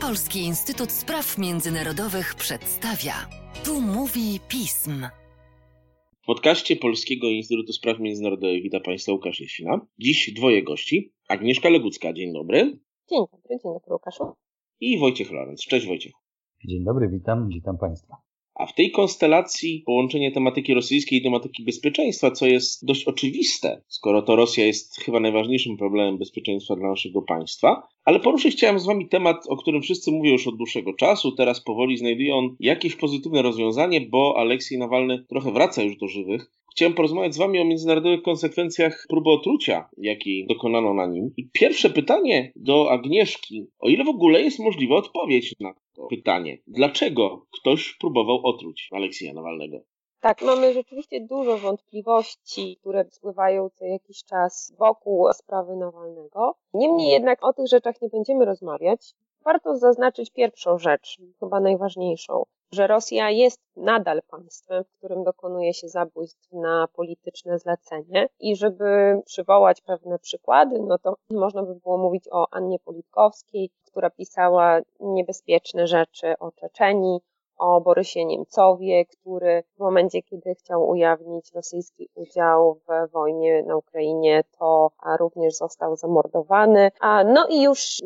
Polski Instytut Spraw Międzynarodowych przedstawia. Tu mówi pism. W podcaście Polskiego Instytutu Spraw Międzynarodowych witam Państwa Łukasz Jesina. Dziś dwoje gości. Agnieszka Legucka, dzień dobry. Dzień dobry, dzień dobry Łukaszu. I Wojciech Lorenz. Cześć Wojciech. Dzień dobry, witam, witam Państwa. A w tej konstelacji połączenie tematyki rosyjskiej i tematyki bezpieczeństwa, co jest dość oczywiste, skoro to Rosja jest chyba najważniejszym problemem bezpieczeństwa dla naszego państwa. Ale poruszyć chciałem z Wami temat, o którym wszyscy mówią już od dłuższego czasu. Teraz powoli znajduje on jakieś pozytywne rozwiązanie, bo Aleksiej Nawalny trochę wraca już do żywych. Chciałem porozmawiać z Wami o międzynarodowych konsekwencjach próby otrucia, jakiej dokonano na nim. I pierwsze pytanie do Agnieszki. O ile w ogóle jest możliwa odpowiedź na pytanie? Dlaczego ktoś próbował otruć Aleksija Nawalnego? Tak, mamy rzeczywiście dużo wątpliwości, które spływają co jakiś czas wokół sprawy Nawalnego. Niemniej jednak o tych rzeczach nie będziemy rozmawiać. Warto zaznaczyć pierwszą rzecz, chyba najważniejszą że Rosja jest nadal państwem, w którym dokonuje się zabójstw na polityczne zlecenie i żeby przywołać pewne przykłady, no to można by było mówić o Annie Politkowskiej, która pisała niebezpieczne rzeczy o Czeczeni, o Borysie Niemcowie, który w momencie, kiedy chciał ujawnić rosyjski udział w wojnie na Ukrainie, to również został zamordowany. A, no i już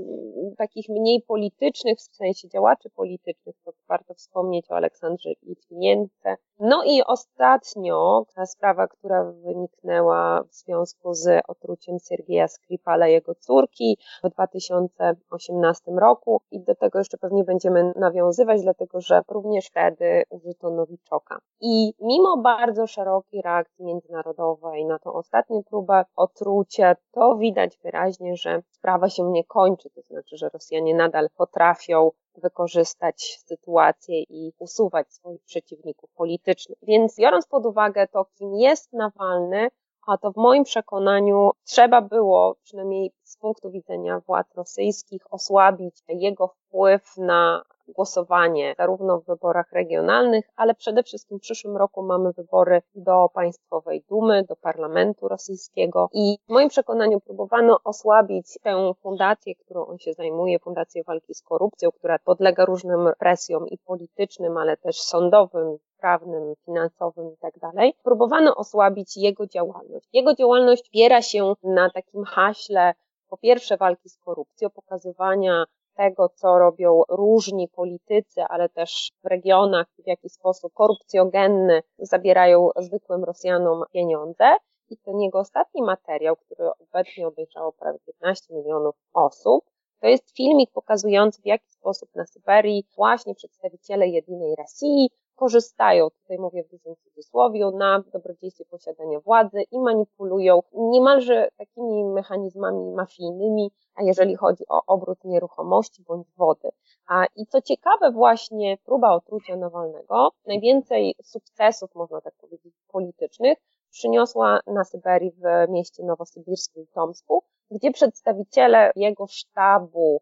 takich mniej politycznych, w sensie działaczy politycznych, to warto wspomnieć o Aleksandrze Litwinience. No i ostatnio ta sprawa, która wyniknęła w związku z otruciem Sergieja Skripala, jego córki w 2018 roku i do tego jeszcze pewnie będziemy nawiązywać, dlatego że również wtedy użyto nowiczoka. I mimo bardzo szerokiej reakcji międzynarodowej na tą ostatnią próbę otrucia, to widać wyraźnie, że sprawa się nie kończy, to znaczy, że Rosjanie nadal potrafią wykorzystać sytuację i usuwać swoich przeciwników politycznych. Więc biorąc pod uwagę to, kim jest Nawalny, a to w moim przekonaniu trzeba było, przynajmniej z punktu widzenia władz rosyjskich, osłabić jego wpływ na głosowanie zarówno w wyborach regionalnych, ale przede wszystkim w przyszłym roku mamy wybory do Państwowej Dumy, do Parlamentu Rosyjskiego i w moim przekonaniu próbowano osłabić tę fundację, którą on się zajmuje, Fundację Walki z Korupcją, która podlega różnym presjom i politycznym, ale też sądowym, prawnym, finansowym i tak próbowano osłabić jego działalność. Jego działalność opiera się na takim haśle po pierwsze walki z korupcją, pokazywania tego, co robią różni politycy, ale też w regionach, w jaki sposób korupcjogenny zabierają zwykłym Rosjanom pieniądze. I ten jego ostatni materiał, który obecnie obejrzało prawie 15 milionów osób, to jest filmik pokazujący, w jaki sposób na Syberii właśnie przedstawiciele jedynej Rosji korzystają, tutaj mówię w dużym cudzysłowie, na dobrodziejstwie posiadania władzy i manipulują niemalże takimi mechanizmami mafijnymi, a jeżeli chodzi o obrót nieruchomości bądź wody. A, I co ciekawe, właśnie próba otrucia Nawalnego, najwięcej sukcesów, można tak powiedzieć, politycznych, przyniosła na Syberii w mieście nowosybirskim Tomsku, gdzie przedstawiciele jego sztabu,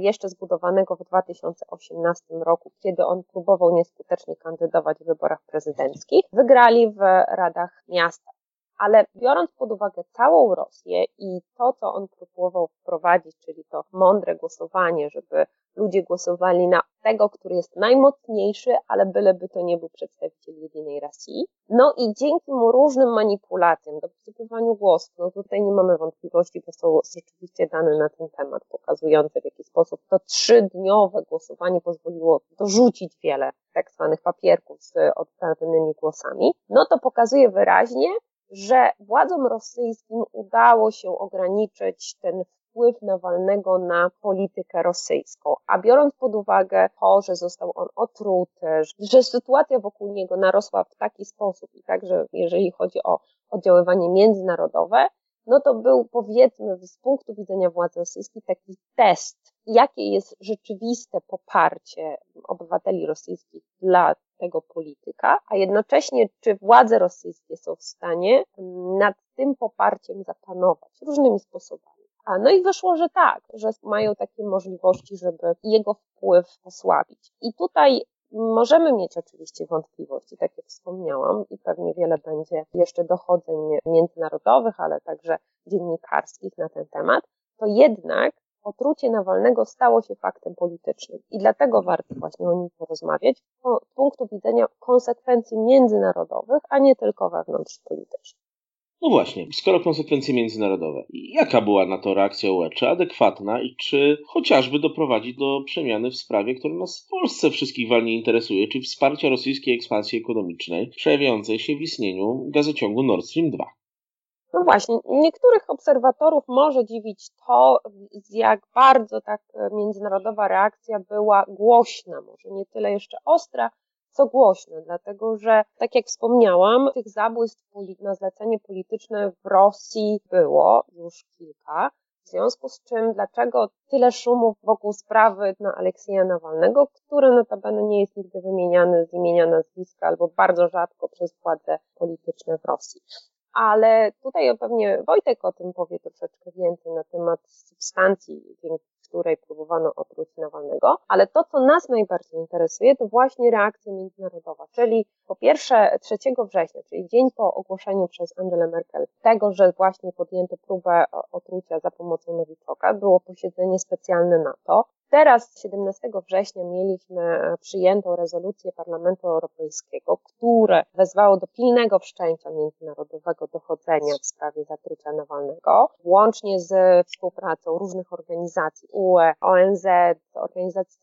jeszcze zbudowanego w 2018 roku, kiedy on próbował nieskutecznie kandydować w wyborach prezydenckich, wygrali w radach miasta. Ale biorąc pod uwagę całą Rosję i to, co on próbował wprowadzić, czyli to mądre głosowanie, żeby ludzie głosowali na tego, który jest najmocniejszy, ale byleby to nie był przedstawiciel jedynej Rosji. No i dzięki mu różnym manipulacjom, dosypywaniu głosów, no tutaj nie mamy wątpliwości, bo są rzeczywiście dane na ten temat pokazujące w jaki sposób to trzydniowe głosowanie pozwoliło dorzucić wiele tak zwanych papierków z oddanymi głosami, no to pokazuje wyraźnie, że władzom rosyjskim udało się ograniczyć ten wpływ Nawalnego na politykę rosyjską. A biorąc pod uwagę to, że został on otruty, że sytuacja wokół niego narosła w taki sposób i także jeżeli chodzi o oddziaływanie międzynarodowe, no to był powiedzmy z punktu widzenia władz rosyjskich taki test, jakie jest rzeczywiste poparcie obywateli rosyjskich dla tego polityka, a jednocześnie czy władze rosyjskie są w stanie nad tym poparciem zapanować różnymi sposobami. A no i wyszło, że tak, że mają takie możliwości, żeby jego wpływ osłabić. I tutaj możemy mieć oczywiście wątpliwości, tak jak wspomniałam, i pewnie wiele będzie jeszcze dochodzeń międzynarodowych, ale także dziennikarskich na ten temat, to jednak otrucie Nawalnego stało się faktem politycznym i dlatego warto właśnie o nim porozmawiać z punktu widzenia konsekwencji międzynarodowych, a nie tylko wewnątrzpolitycznych. No właśnie, skoro konsekwencje międzynarodowe, jaka była na to reakcja UE? Czy adekwatna i czy chociażby doprowadzi do przemiany w sprawie, która nas w Polsce wszystkich walnie interesuje, czyli wsparcia rosyjskiej ekspansji ekonomicznej przejawiającej się w istnieniu gazociągu Nord Stream 2? No właśnie, niektórych obserwatorów może dziwić to, jak bardzo tak międzynarodowa reakcja była głośna, może nie tyle jeszcze ostra, co głośne, dlatego że, tak jak wspomniałam, tych zabójstw na zlecenie polityczne w Rosji było już kilka. W związku z czym, dlaczego tyle szumów wokół sprawy na Aleksieja Nawalnego, który notabene nie jest nigdy wymieniany z imienia nazwiska albo bardzo rzadko przez władze polityczne w Rosji. Ale tutaj pewnie Wojtek o tym powie troszeczkę więcej na temat substancji, której próbowano otruć Nawalnego, ale to, co nas najbardziej interesuje, to właśnie reakcja międzynarodowa, czyli po pierwsze 3 września, czyli dzień po ogłoszeniu przez Angelę Merkel tego, że właśnie podjęto próbę otrucia za pomocą nowiczoka, było posiedzenie specjalne NATO, Teraz, 17 września, mieliśmy e, przyjętą rezolucję Parlamentu Europejskiego, które wezwało do pilnego wszczęcia międzynarodowego dochodzenia w sprawie zatrucia Nawalnego, łącznie z współpracą różnych organizacji UE, ONZ, Organizacji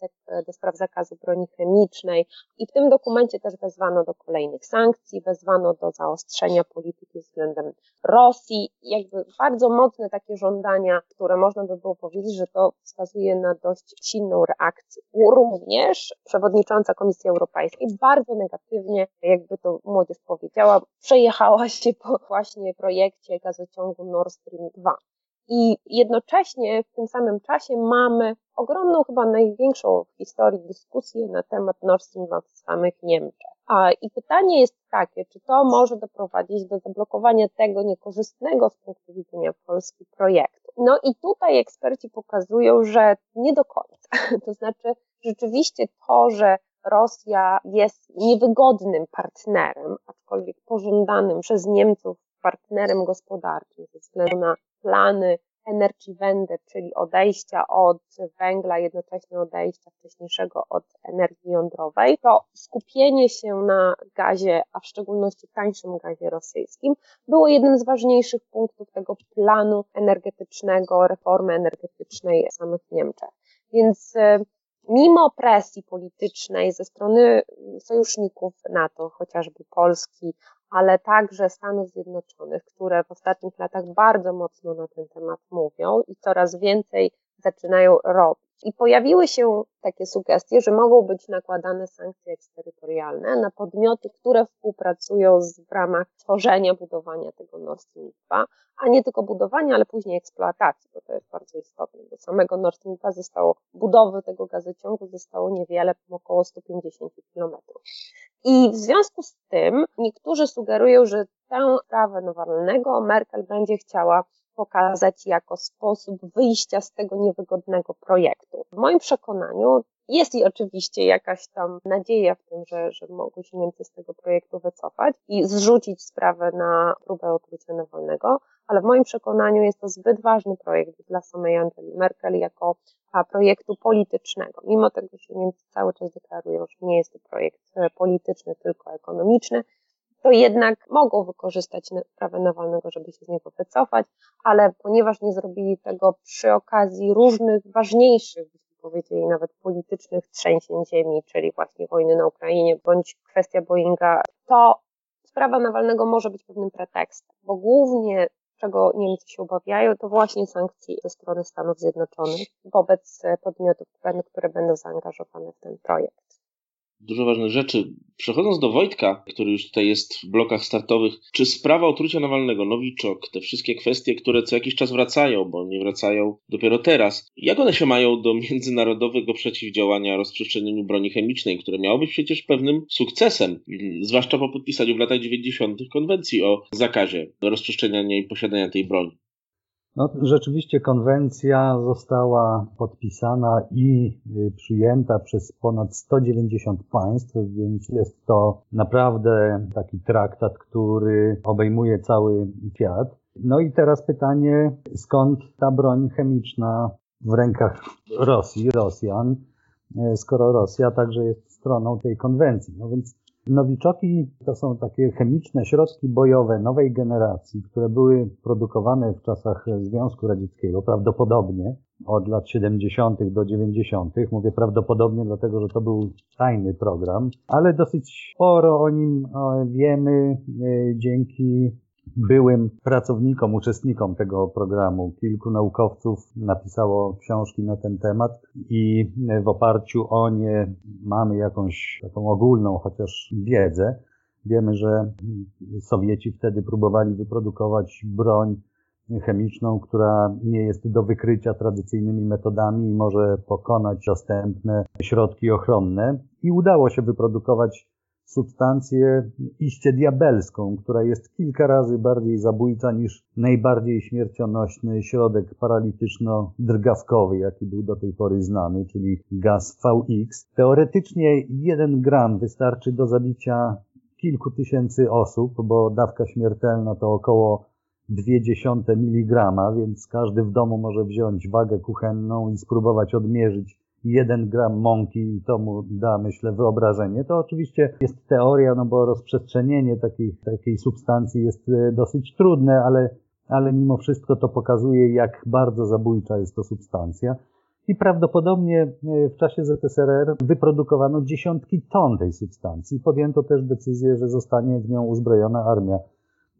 do Spraw Zakazu Broni Chemicznej i w tym dokumencie też wezwano do kolejnych sankcji, wezwano do zaostrzenia polityki względem Rosji, jakby bardzo mocne takie żądania, które można by było powiedzieć, że to wskazuje na dość silną reakcję. Również przewodnicząca Komisji Europejskiej bardzo negatywnie, jakby to młodzież powiedziała, przejechała się po właśnie projekcie gazociągu Nord Stream 2. I jednocześnie w tym samym czasie mamy ogromną, chyba największą w historii dyskusję na temat Nord Stream 2 w samych Niemczech. A, I pytanie jest takie, czy to może doprowadzić do zablokowania tego niekorzystnego z punktu widzenia Polski projektu. No i tutaj eksperci pokazują, że nie do końca. To znaczy, rzeczywiście to, że Rosja jest niewygodnym partnerem, aczkolwiek pożądanym przez Niemców partnerem gospodarczym ze względu na plany Energy Wende, czyli odejścia od węgla, jednocześnie odejścia wcześniejszego od energii jądrowej, to skupienie się na gazie, a w szczególności tańszym gazie rosyjskim, było jednym z ważniejszych punktów tego planu energetycznego, reformy energetycznej samych Niemczech. Więc e, mimo presji politycznej ze strony sojuszników NATO, chociażby Polski, ale także Stanów Zjednoczonych, które w ostatnich latach bardzo mocno na ten temat mówią i coraz więcej zaczynają robić. I pojawiły się takie sugestie, że mogą być nakładane sankcje eksterytorialne na podmioty, które współpracują z, w ramach tworzenia, budowania tego Nord Stream 2, a nie tylko budowania, ale później eksploatacji, bo to jest bardzo istotne. Do samego Nord Stream 2 zostało, budowy tego gazociągu zostało niewiele, około 150 kilometrów. I w związku z tym niektórzy sugerują, że tę sprawę Nawalnego Merkel będzie chciała pokazać jako sposób wyjścia z tego niewygodnego projektu. W moim przekonaniu jest i oczywiście jakaś tam nadzieja w tym, że, że mogą się Niemcy z tego projektu wycofać i zrzucić sprawę na próbę otrucia Nawalnego, ale w moim przekonaniu jest to zbyt ważny projekt dla samej Angeli Merkel jako projektu politycznego. Mimo tego, że Niemcy cały czas deklarują, że nie jest to projekt e, polityczny, tylko ekonomiczny, to jednak mogą wykorzystać sprawę Nawalnego, żeby się z niego wycofać, ale ponieważ nie zrobili tego przy okazji różnych ważniejszych, byśmy powiedzieli nawet politycznych trzęsień ziemi, czyli właśnie wojny na Ukrainie, bądź kwestia Boeinga, to sprawa Nawalnego może być pewnym pretekstem, bo głównie czego Niemcy się obawiają, to właśnie sankcji ze strony Stanów Zjednoczonych wobec podmiotów, które będą zaangażowane w ten projekt dużo ważnych rzeczy. Przechodząc do Wojtka, który już tutaj jest w blokach startowych, czy sprawa otrucia Nawalnego, Nowiczok, te wszystkie kwestie, które co jakiś czas wracają, bo nie wracają dopiero teraz, jak one się mają do międzynarodowego przeciwdziałania rozprzestrzenieniu broni chemicznej, które miało być przecież pewnym sukcesem, zwłaszcza po podpisaniu w latach 90. konwencji o zakazie rozprzestrzeniania i posiadania tej broni? No, rzeczywiście konwencja została podpisana i y, przyjęta przez ponad 190 państw, więc jest to naprawdę taki traktat, który obejmuje cały świat. No i teraz pytanie, skąd ta broń chemiczna w rękach Rosji, Rosjan, e, skoro Rosja także jest stroną tej konwencji. No więc Nowiczoki to są takie chemiczne środki bojowe nowej generacji, które były produkowane w czasach Związku Radzieckiego, prawdopodobnie od lat 70. do 90. Mówię prawdopodobnie, dlatego że to był tajny program, ale dosyć sporo o nim wiemy e, dzięki byłym pracownikom, uczestnikom tego programu. Kilku naukowców napisało książki na ten temat i w oparciu o nie mamy jakąś taką ogólną chociaż wiedzę. Wiemy, że Sowieci wtedy próbowali wyprodukować broń chemiczną, która nie jest do wykrycia tradycyjnymi metodami i może pokonać dostępne środki ochronne. I udało się wyprodukować substancję iście diabelską, która jest kilka razy bardziej zabójcza niż najbardziej śmiercionośny środek paralityczno-drgawkowy, jaki był do tej pory znany, czyli gaz VX. Teoretycznie jeden gram wystarczy do zabicia kilku tysięcy osób, bo dawka śmiertelna to około 0,2 mg, więc każdy w domu może wziąć wagę kuchenną i spróbować odmierzyć jeden gram mąki i to mu da, myślę, wyobrażenie. To oczywiście jest teoria, no bo rozprzestrzenienie takiej, takiej substancji jest e, dosyć trudne, ale, ale mimo wszystko to pokazuje, jak bardzo zabójcza jest to substancja. I prawdopodobnie e, w czasie ZSRR wyprodukowano dziesiątki ton tej substancji. Podjęto też decyzję, że zostanie w nią uzbrojona armia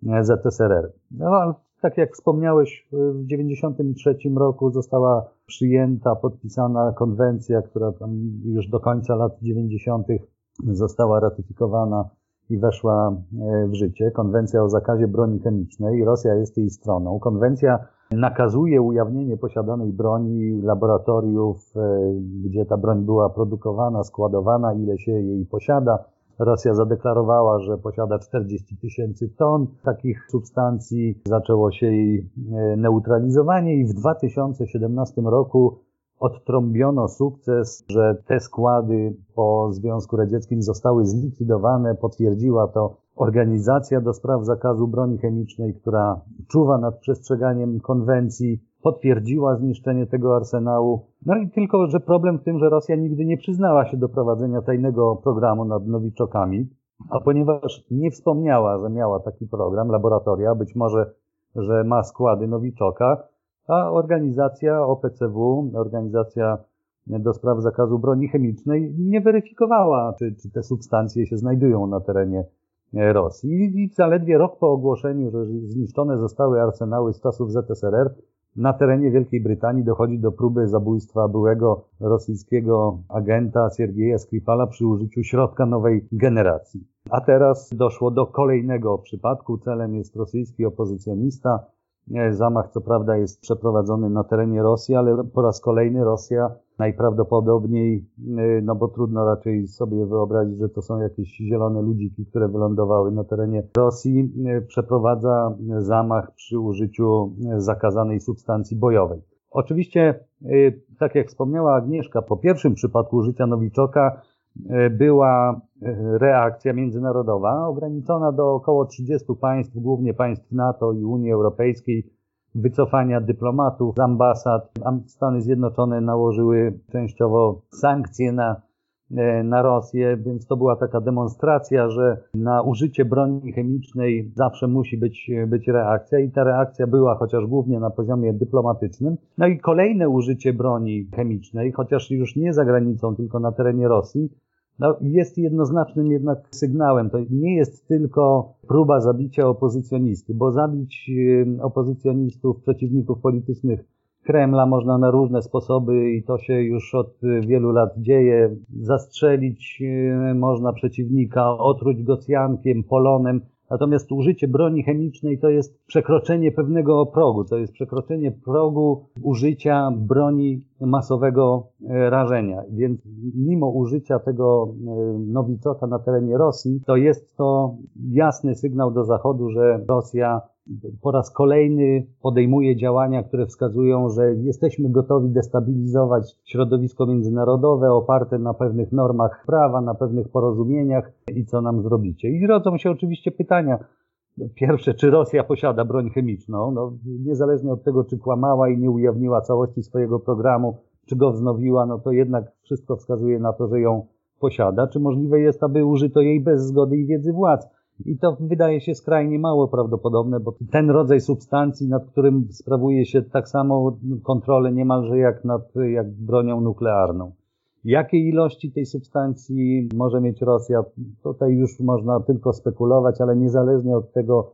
e, ZSRR. No, tak jak wspomniałeś, w 1993 roku została przyjęta, podpisana konwencja, która tam już do końca lat 90. została ratyfikowana i weszła e, w życie. Konwencja o zakazie broni chemicznej. Rosja jest jej stroną. Konwencja nakazuje ujawnienie posiadanej broni, laboratoriów, e, gdzie ta broń była produkowana, składowana, ile się jej posiada Rosja zadeklarowała, że posiada 40 tysięcy ton takich substancji. Zaczęło się jej e, neutralizowanie i w 2017 roku odtrąbiono sukces, że te składy po Związku Radzieckim zostały zlikwidowane. Potwierdziła to Organizacja do Spraw Zakazu Broni Chemicznej, która czuwa nad przestrzeganiem konwencji potwierdziła zniszczenie tego arsenału. No i tylko, że problem w tym, że Rosja nigdy nie przyznała się do prowadzenia tajnego programu nad Nowiczokami, a ponieważ nie wspomniała, że miała taki program, laboratoria, być może, że ma składy Nowiczoka, a organizacja OPCW, organizacja do spraw zakazu broni chemicznej, nie weryfikowała, czy, czy te substancje się znajdują na terenie Rosji. I zaledwie rok po ogłoszeniu, że zniszczone zostały arsenały z czasów ZSRR, na terenie Wielkiej Brytanii dochodzi do próby zabójstwa byłego rosyjskiego agenta Siergieja Skripala przy użyciu środka nowej generacji. A teraz doszło do kolejnego przypadku. Celem jest rosyjski opozycjonista. Zamach co prawda jest przeprowadzony na terenie Rosji, ale po raz kolejny Rosja najprawdopodobniej, y, no bo trudno raczej sobie wyobrazić, że to są jakieś zielone ludziki, które wylądowały na terenie Rosji, y, przeprowadza zamach przy użyciu zakazanej substancji bojowej. Oczywiście, y, tak jak wspomniała Agnieszka, po pierwszym przypadku użycia Nowiczoka była reakcja międzynarodowa ograniczona do około 30 państw, głównie państw NATO i Unii Europejskiej, wycofania dyplomatów z ambasad. Stany Zjednoczone nałożyły częściowo sankcje na, e, na Rosję, więc to była taka demonstracja, że na użycie broni chemicznej zawsze musi być, być reakcja i ta reakcja była chociaż głównie na poziomie dyplomatycznym. No i kolejne użycie broni chemicznej, chociaż już nie za granicą, tylko na terenie Rosji, no, jest jednoznacznym jednak sygnałem. To nie jest tylko próba zabicia opozycjonisty, bo zabić opozycjonistów, przeciwników politycznych Kremla można na różne sposoby i to się już od wielu lat dzieje. Zastrzelić można przeciwnika, otruć go cjankiem, polonem. Natomiast użycie broni chemicznej to jest przekroczenie pewnego progu, to jest przekroczenie progu użycia broni masowego e, rażenia. Więc mimo użycia tego e, nowicota na terenie Rosji, to jest to jasny sygnał do Zachodu, że Rosja po raz kolejny podejmuje działania, które wskazują, że jesteśmy gotowi destabilizować środowisko międzynarodowe oparte na pewnych normach prawa, na pewnych porozumieniach i co nam zrobicie. I rodzą się oczywiście pytania, Pierwsze, czy Rosja posiada broń chemiczną? No, niezależnie od tego, czy kłamała i nie ujawniła całości swojego programu, czy go wznowiła, no to jednak wszystko wskazuje na to, że ją posiada. Czy możliwe jest, aby użyto jej bez zgody i wiedzy władz? I to wydaje się skrajnie mało prawdopodobne, bo ten rodzaj substancji, nad którym sprawuje się tak samo kontrolę niemalże jak nad jak bronią nuklearną. Jakie ilości tej substancji może mieć Rosja? Tutaj już można tylko spekulować, ale niezależnie od tego,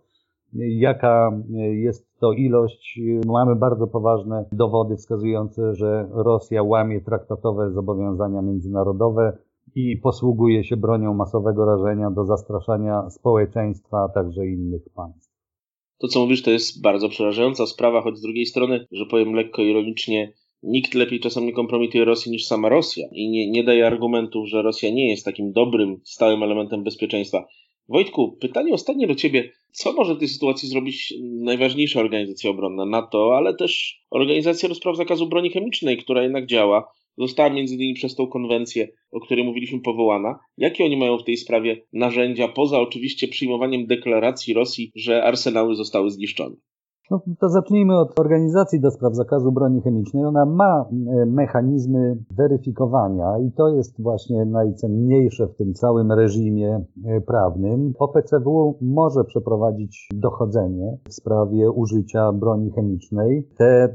jaka jest to ilość, mamy bardzo poważne dowody wskazujące, że Rosja łamie traktatowe zobowiązania międzynarodowe i posługuje się bronią masowego rażenia do zastraszania społeczeństwa, a także innych państw. To, co mówisz, to jest bardzo przerażająca sprawa, choć z drugiej strony, że powiem lekko ironicznie, nikt lepiej czasem nie kompromituje Rosji niż sama Rosja i nie, nie daje argumentów, że Rosja nie jest takim dobrym, stałym elementem bezpieczeństwa. Wojtku, pytanie ostatnie do Ciebie. Co może w tej sytuacji zrobić najważniejsza organizacja obronna NATO, ale też Organizacja do Spraw Zakazu Broni Chemicznej, która jednak działa została między innymi przez tą konwencję, o której mówiliśmy, powołana. Jakie oni mają w tej sprawie narzędzia, poza oczywiście przyjmowaniem deklaracji Rosji, że arsenały zostały zniszczone? No, to zacznijmy od organizacji do spraw zakazu broni chemicznej. Ona ma e, mechanizmy weryfikowania i to jest właśnie najcenniejsze w tym całym reżimie e, prawnym. OPCW może przeprowadzić dochodzenie w sprawie użycia broni chemicznej. Te e,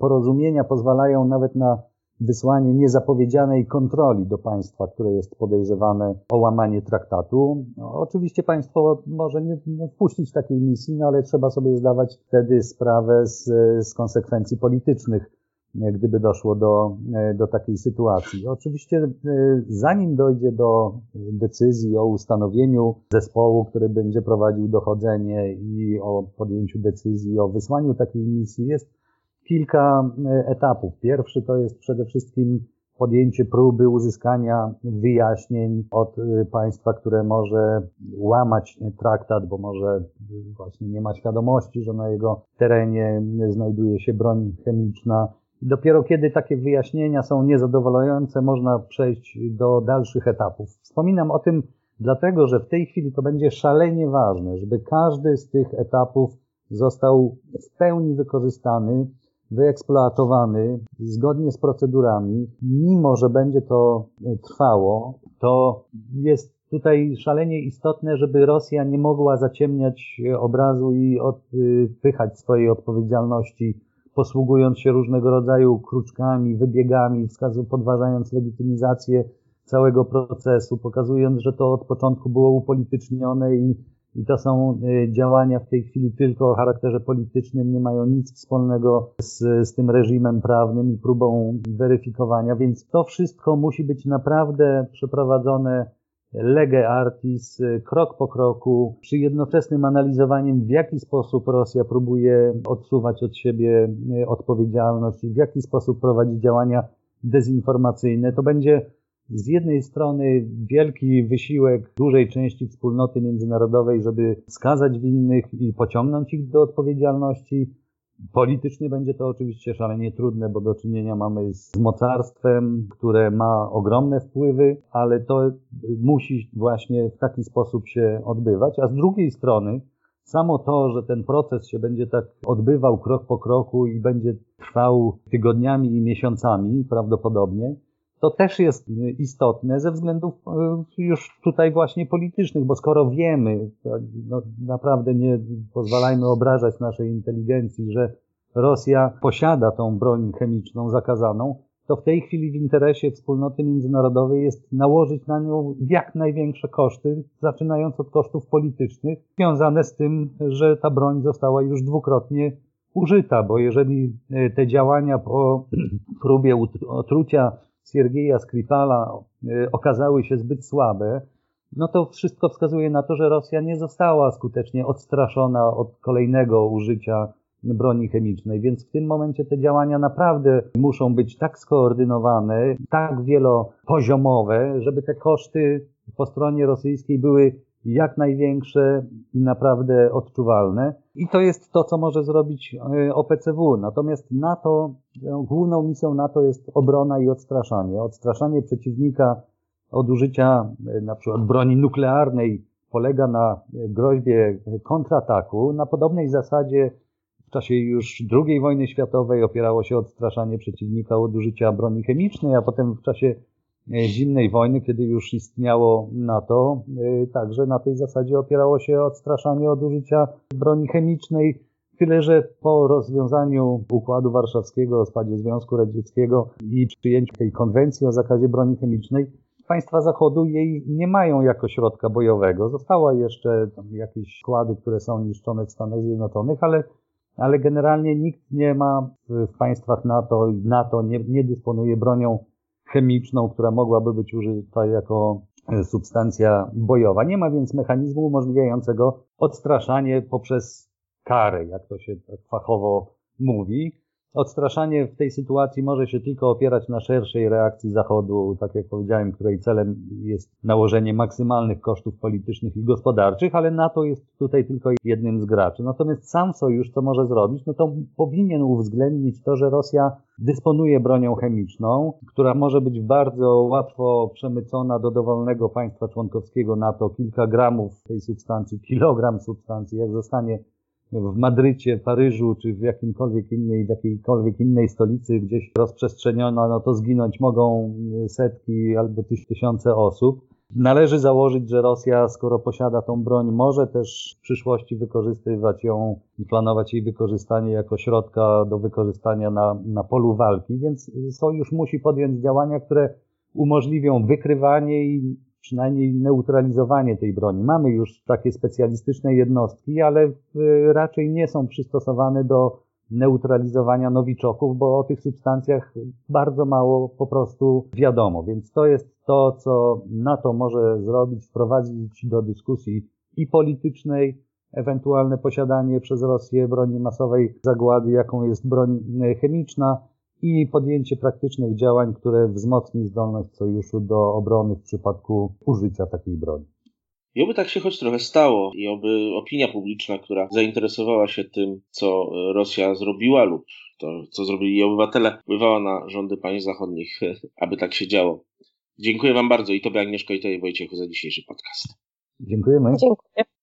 porozumienia pozwalają nawet na wysłanie niezapowiedzianej kontroli do państwa, które jest podejrzewane o łamanie traktatu. No, oczywiście państwo może nie, nie wpuścić takiej misji, no ale trzeba sobie zdawać wtedy sprawę z, z konsekwencji politycznych gdyby doszło do, do takiej sytuacji. Oczywiście e, zanim dojdzie do decyzji o ustanowieniu zespołu, który będzie prowadził dochodzenie i o podjęciu decyzji o wysłaniu takiej misji, jest kilka e, etapów. Pierwszy to jest przede wszystkim podjęcie próby uzyskania wyjaśnień od e, państwa, które może łamać traktat, bo może właśnie nie ma świadomości, że na jego terenie znajduje się broń chemiczna. Dopiero kiedy takie wyjaśnienia są niezadowalające, można przejść do dalszych etapów. Wspominam o tym dlatego, że w tej chwili to będzie szalenie ważne, żeby każdy z tych etapów został w pełni wykorzystany wyeksploatowany zgodnie z procedurami, mimo że będzie to e, trwało, to jest tutaj szalenie istotne, żeby Rosja nie mogła zaciemniać e, obrazu i odpychać swojej odpowiedzialności, posługując się różnego rodzaju kruczkami, wybiegami, podważając legitymizację całego procesu, pokazując, że to od początku było upolitycznione i i to są y, działania w tej chwili tylko o charakterze politycznym, nie mają nic wspólnego z, z tym reżimem prawnym i próbą weryfikowania, więc to wszystko musi być naprawdę przeprowadzone lege artis, krok po kroku, przy jednoczesnym analizowaniu, w jaki sposób Rosja próbuje odsuwać od siebie y, odpowiedzialność i w jaki sposób prowadzi działania dezinformacyjne. To będzie z jednej strony wielki wysiłek dużej części wspólnoty międzynarodowej, żeby skazać winnych i pociągnąć ich do odpowiedzialności. Politycznie będzie to oczywiście szalenie trudne, bo do czynienia mamy z mocarstwem, które ma ogromne wpływy, ale to musi właśnie w taki sposób się odbywać. A z drugiej strony, samo to, że ten proces się będzie tak odbywał krok po kroku i będzie trwał tygodniami i miesiącami prawdopodobnie, to też jest istotne ze względów e, już tutaj właśnie politycznych, bo skoro wiemy, no naprawdę nie pozwalajmy obrażać naszej inteligencji, że Rosja posiada tą broń chemiczną zakazaną, to w tej chwili w interesie wspólnoty międzynarodowej jest nałożyć na nią jak największe koszty, zaczynając od kosztów politycznych, związane z tym, że ta broń została już dwukrotnie użyta, bo jeżeli e, te działania po próbie otrucia Siergieja Skripala e, okazały się zbyt słabe, no to wszystko wskazuje na to, że Rosja nie została skutecznie odstraszona od kolejnego użycia broni chemicznej, więc w tym momencie te działania naprawdę muszą być tak skoordynowane, tak wielopoziomowe, żeby te koszty po stronie rosyjskiej były jak największe i naprawdę odczuwalne. I to jest to, co może zrobić e, OPCW. Natomiast NATO, e, główną misją NATO jest obrona i odstraszanie. Odstraszanie przeciwnika od użycia e, na przykład broni nuklearnej polega na groźbie kontrataku. Na podobnej zasadzie w czasie już II wojny światowej opierało się odstraszanie przeciwnika od użycia broni chemicznej, a potem w czasie zimnej wojny, kiedy już istniało NATO, e, także na tej zasadzie opierało się odstraszanie od użycia broni chemicznej. Tyle, że po rozwiązaniu Układu Warszawskiego, rozpadzie Związku Radzieckiego i przyjęciu tej konwencji o zakazie broni chemicznej, państwa Zachodu jej nie mają jako środka bojowego. Zostały jeszcze jakieś składy, które są niszczone w Stanach Zjednoczonych, ale, ale generalnie nikt nie ma w państwach NATO, NATO nie, nie dysponuje bronią chemiczną, która mogłaby być użyta jako substancja bojowa. Nie ma więc mechanizmu umożliwiającego odstraszanie poprzez karę, jak to się tak fachowo mówi. Odstraszanie w tej sytuacji może się tylko opierać na szerszej reakcji Zachodu, tak jak powiedziałem, której celem jest nałożenie maksymalnych kosztów politycznych i gospodarczych, ale NATO jest tutaj tylko jednym z graczy. Natomiast sam sojusz, co może zrobić, no to powinien uwzględnić to, że Rosja dysponuje bronią chemiczną, która może być bardzo łatwo przemycona do dowolnego państwa członkowskiego NATO. Kilka gramów tej substancji, kilogram substancji, jak zostanie w Madrycie, Paryżu, czy w jakimkolwiek innej, w jakiejkolwiek innej stolicy gdzieś rozprzestrzeniona, no to zginąć mogą setki albo tysiące osób. Należy założyć, że Rosja, skoro posiada tą broń, może też w przyszłości wykorzystywać ją i planować jej wykorzystanie jako środka do wykorzystania na, na polu walki, więc sojusz musi podjąć działania, które umożliwią wykrywanie i przynajmniej neutralizowanie tej broni. Mamy już takie specjalistyczne jednostki, ale e, raczej nie są przystosowane do neutralizowania nowiczoków, bo o tych substancjach bardzo mało po prostu wiadomo. Więc to jest to, co NATO może zrobić, wprowadzić do dyskusji i politycznej, ewentualne posiadanie przez Rosję broni masowej zagłady, jaką jest broń chemiczna, i podjęcie praktycznych działań, które wzmocni zdolność sojuszu do obrony w przypadku użycia takiej broni. I oby tak się choć trochę stało i oby opinia publiczna, która zainteresowała się tym, co Rosja zrobiła lub to, co zrobili jej obywatele, wpływała na rządy państw zachodnich, aby tak się działo. Dziękuję Wam bardzo i Tobie Agnieszko i Tobie Wojciechu za dzisiejszy podcast. Dziękujemy. Dziękuję.